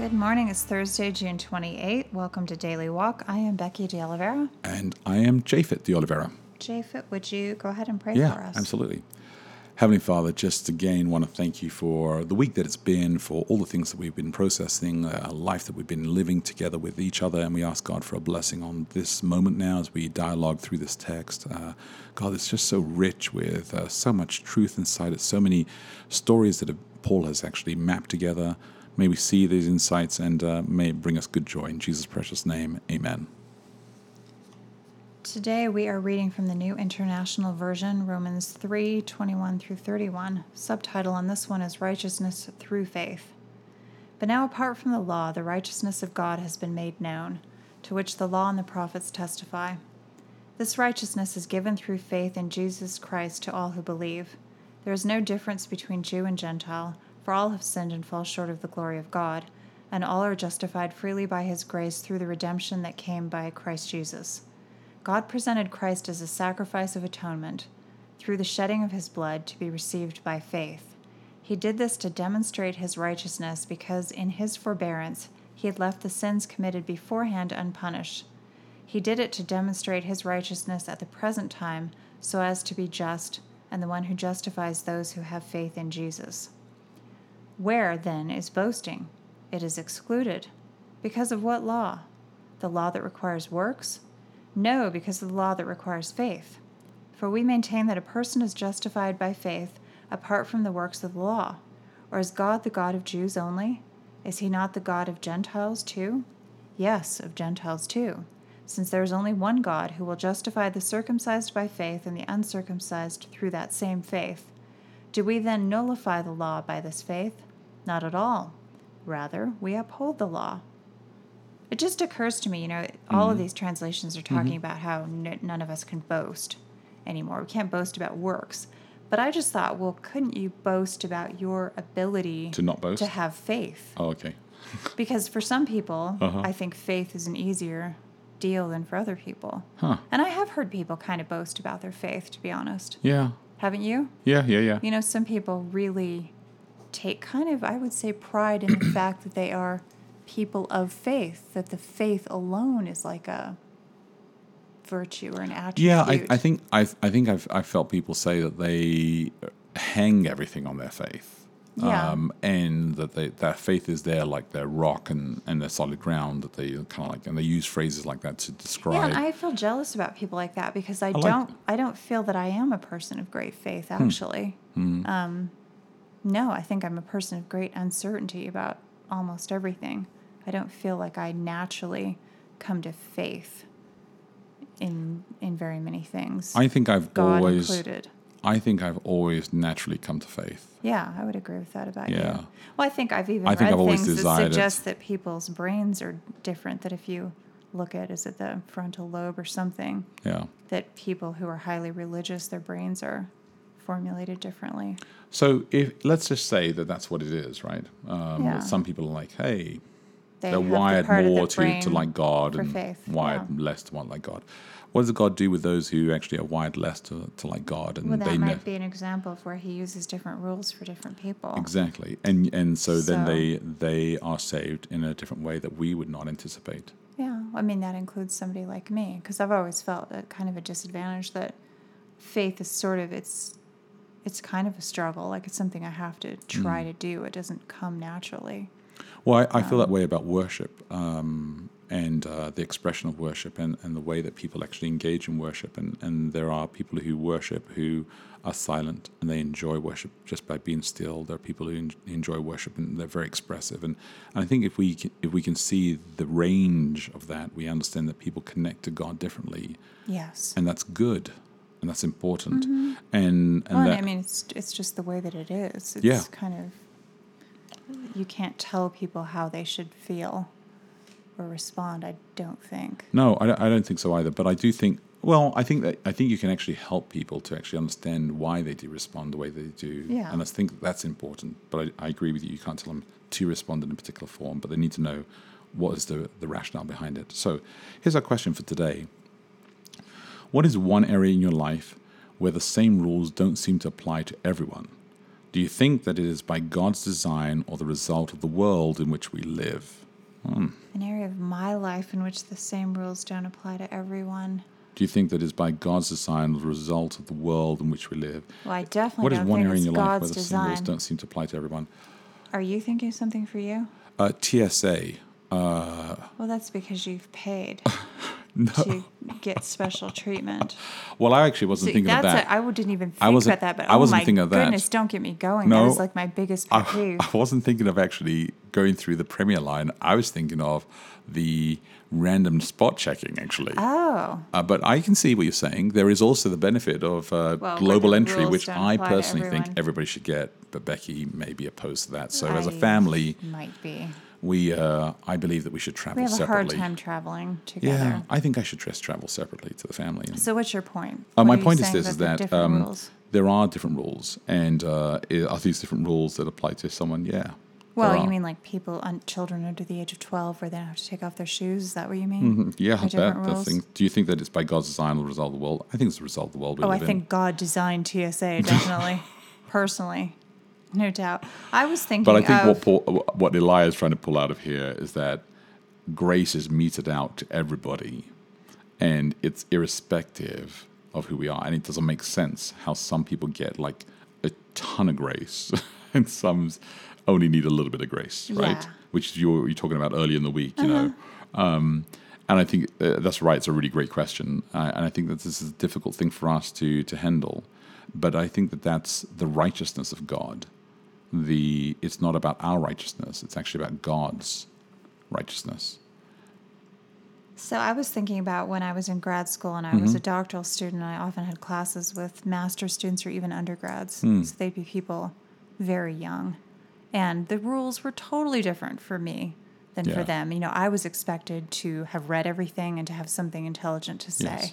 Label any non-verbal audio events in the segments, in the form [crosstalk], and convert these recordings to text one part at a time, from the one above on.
Good morning. It's Thursday, June 28. Welcome to Daily Walk. I am Becky De Oliveira. And I am Japhet de Oliveira. Japhet, would you go ahead and pray Yeah, for us? absolutely. Heavenly Father, just again want to thank you for the week that it's been, for all the things that we've been processing, a life that we've been living together with each other. And we ask God for a blessing on this moment now as we dialogue through this text. Uh, God, it's just so rich with uh, so much truth inside it, so many stories that Paul has actually mapped together. May we see these insights and uh, may it bring us good joy. In Jesus' precious name, amen. Today we are reading from the New International Version, Romans 3 21 through 31. Subtitle on this one is Righteousness Through Faith. But now, apart from the law, the righteousness of God has been made known, to which the law and the prophets testify. This righteousness is given through faith in Jesus Christ to all who believe. There is no difference between Jew and Gentile, for all have sinned and fall short of the glory of God, and all are justified freely by his grace through the redemption that came by Christ Jesus. God presented Christ as a sacrifice of atonement through the shedding of his blood to be received by faith. He did this to demonstrate his righteousness because in his forbearance he had left the sins committed beforehand unpunished. He did it to demonstrate his righteousness at the present time so as to be just and the one who justifies those who have faith in Jesus. Where, then, is boasting? It is excluded. Because of what law? The law that requires works? No, because of the law that requires faith. For we maintain that a person is justified by faith apart from the works of the law. Or is God the God of Jews only? Is he not the God of Gentiles too? Yes, of Gentiles too, since there is only one God who will justify the circumcised by faith and the uncircumcised through that same faith. Do we then nullify the law by this faith? Not at all. Rather, we uphold the law. It just occurs to me, you know, all of these translations are talking about how n- none of us can boast anymore. We can't boast about works. But I just thought, well, couldn't you boast about your ability To not boast? to have faith? Oh, okay. [laughs] Because for some people, Uh-huh. I think faith is an easier deal than for other people. Huh. And I have heard people kind of boast about their faith, to be honest. Yeah. Haven't you? Yeah, yeah, yeah. You know, some people really take kind of, I would say, pride in the [coughs] fact that they are people of faith, that the faith alone is like a virtue or an attribute. Yeah, I, I think I I think I've I felt people say that they hang everything on their faith. Yeah. Um, and that they, that faith is there like their rock and, and their solid ground that they kind of like and they use phrases like that to Yeah, describe. and I feel jealous about people like that because I, like don't them. I don't feel that I am a person of great faith Hmm. actually. Um, no, I think I'm a person of great uncertainty about almost everything. I don't feel like I naturally come to faith in in very many things. I think I've God always included. I think I've always naturally come to faith. Yeah, I would agree with that about you. Yeah. Well, I think I've even I think read I've always things that desired it. suggest that people's brains are different. That if you look at is it the frontal lobe or something, Yeah. that people who are highly religious, their brains are formulated differently. So if let's just say that that's what it is, right? Um, Yeah. Some people are like, hey, They the wired more to, to like God and faith, wired yeah. less to want like God. What does God do with those who actually are wired less to, to like God and Well, that they might never be an example of where he uses different rules for different people. exactly and and so, then they they are saved in a different way that we would not anticipate. Yeah, I mean that includes somebody like me because I've always felt a kind of a disadvantage that faith is sort of it's it's kind of a struggle. Like it's something I have to try to do. It doesn't come naturally. Well, I, I feel that way about worship um, and uh, the expression of worship and, and the way that people actually engage in worship. And, and there are people who worship who are silent and they enjoy worship just by being still. There are people who en- enjoy worship and they're very expressive. And, and I think if we can, if we can see the range of that, we understand that people connect to God differently, Yes. and that's good and that's important. Mm-hmm. And and Well, that, I mean, it's it's just the way that it is. It's Yeah. kind of you can't tell people how they should feel. or respond. I don't think. No, I don't, I don't think so either. But I do think. Well, I think that I think you can actually help people to actually understand why they do respond the way they do, Yeah. and I think that's important. But I, I agree with you. You can't tell them to respond in a particular form, but they need to know what is the the rationale behind it. So, here's our question for today: What is one area in your life where the same rules don't seem to apply to everyone? Do you think that it is by God's design or the result of the world in which we live? An area of my life in which the same rules don't apply to everyone. Do you think that is by God's design or the result of the world in which we live? Well, I definitely What is one area in your life where God's the same rules don't seem to apply to everyone? Are you thinking something for you? Uh, TSA. Uh, Well, that's because you've paid [laughs] no. to get special treatment. Well, I actually wasn't See, thinking of that. I didn't even I think wasn't- about that, but I oh wasn't my thinking of that. goodness, don't get me going. No. was like my biggest pet peeve. I, [laughs] I wasn't thinking of actually going through the Premier line. I was thinking of the random spot checking, actually. oh, Uh, but I can see what you're saying. There is also the benefit of uh, Well, global the entry, rules which don't I apply to personally think everyone. everybody should get. But Becky may be opposed to that. So, as a I family, might be. We uh, I believe that we should travel We have a separately. hard time traveling together. Yeah, I think I should dress travel separately to the family. And, So, what's your point? uh, What my point is this: is that um, rules? there are different rules, and uh, i- are these different rules that apply to someone? Yeah. Well, you mean like people, un- children under the age of twelve, where they don't have to take off their shoes? Is that what you mean? Mhm. Yeah, I bet. different That rules? thing. Do you think that it's by God's design the result of the world? I think it's the result of the world we Oh, I think God designed TSA definitely, [laughs] personally, no doubt. I was thinking. But I think of, what Paul, what Elijah is trying to pull out of here is that grace is meted out to everybody, and it's irrespective of who we are. And it doesn't make sense how some people get like a ton of grace, [laughs] and some only need a little bit of grace, right? Yeah. Uh-huh. Which you were you were talking about earlier in the week, you know. Um, and I think uh, that's right. It's a really great question, uh, and I think that this is a difficult thing for us to to handle. But I think that that's the righteousness of God. The it's not about our righteousness; it's actually about God's righteousness. So I was thinking about when I was in grad school and I Mm-hmm. was a doctoral student. I often had classes with master students or even undergrads. Hmm. So they'd be people very young, and the rules were totally different for me than Yeah. for them. You know, I was expected to have read everything and to have something intelligent to say. Yes.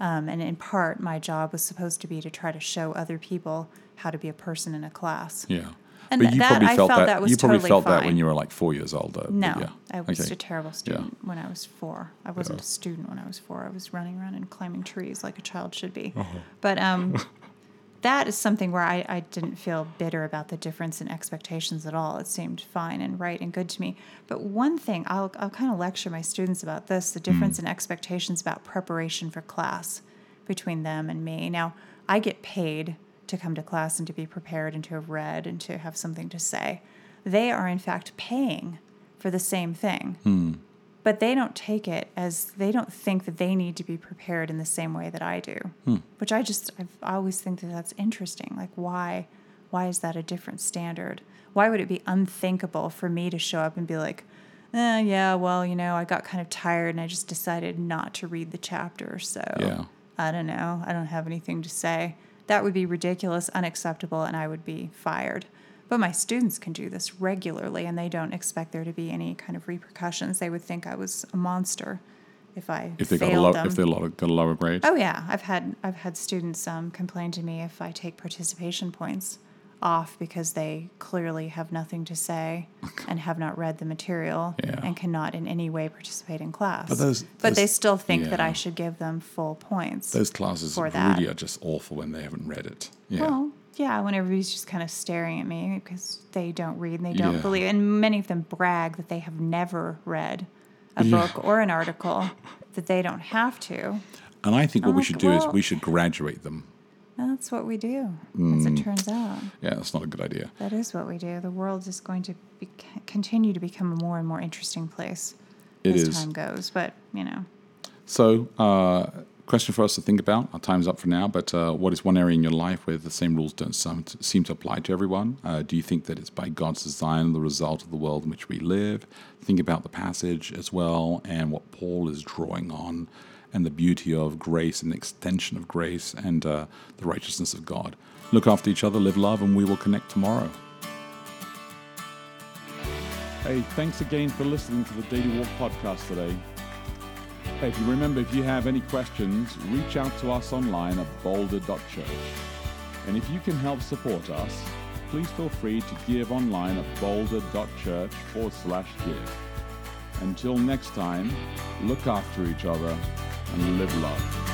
Um, and in part, my job was supposed to be to try to show other people how to be a person in a class. Yeah, And but you that- probably felt felt that, that you probably totally felt that when you were like four years old. No, yeah. I was Okay. a terrible student when I was four. I wasn't a student when I was four. I was running around and climbing trees like a child should be. Uh-huh. But um, [laughs] that is something where I, I didn't feel bitter about the difference in expectations at all. It seemed fine and right and good to me. But one thing, I'll, I'll kind of lecture my students about this the difference Hmm. in expectations about preparation for class between them and me. Now, I get paid to come to class and to be prepared and to have read and to have something to say. They are, in fact, paying for the same thing Hmm. but they don't take it as they don't think that they need to be prepared in the same way that I do, which I just I've, I always think that that's interesting. Like why why is that a different standard? Why would it be unthinkable for me to show up and be like, eh, yeah, well, you know, I got kind of tired and I just decided not to read the chapter, so Yeah. I don't know, I don't have anything to say. That would be ridiculous, unacceptable, and I would be fired. But my students can do this regularly, and they don't expect there to be any kind of repercussions. They would think I was a monster if I If they got a low, them. if they got a lower grade. Oh yeah, I've had I've had students um, complain to me if I take participation points off because they clearly have nothing to say and have not read the material Yeah. and cannot in any way participate in class. But those- but they still think that. I should give them full points. Those classes for really that. are just awful when they haven't read it. Yeah. Well, yeah, when everybody's just kind of staring at me because they don't read and they don't Yeah. believe. And many of them brag that they have never read a Yeah. book or an article, that they don't have to. and I think what I'm we like, should do is we should graduate them. That's what we do, as Mm. it turns out. Yeah, that's not a good idea. That is what we do. The world is going to be, continue to become a more and more interesting place It as is. time goes. But, you know, So, uh, question for us to think about. Our time's up for now, but uh, what is one area in your life where the same rules don't seem to apply to everyone? Uh, do you think that it's by God's design, the result of the world in which we live? Think about the passage as well and what Paul is drawing on and the beauty of grace and the extension of grace and uh, the righteousness of God. Look after each other, live love, and we will connect tomorrow. Hey, thanks again for listening to the Daily Walk podcast today. Hey, if you remember, if you have any questions, reach out to us online at boulder.church. And if you can help support us, please feel free to give online at boulder.church forward slash give. Until next time, look after each other and live love.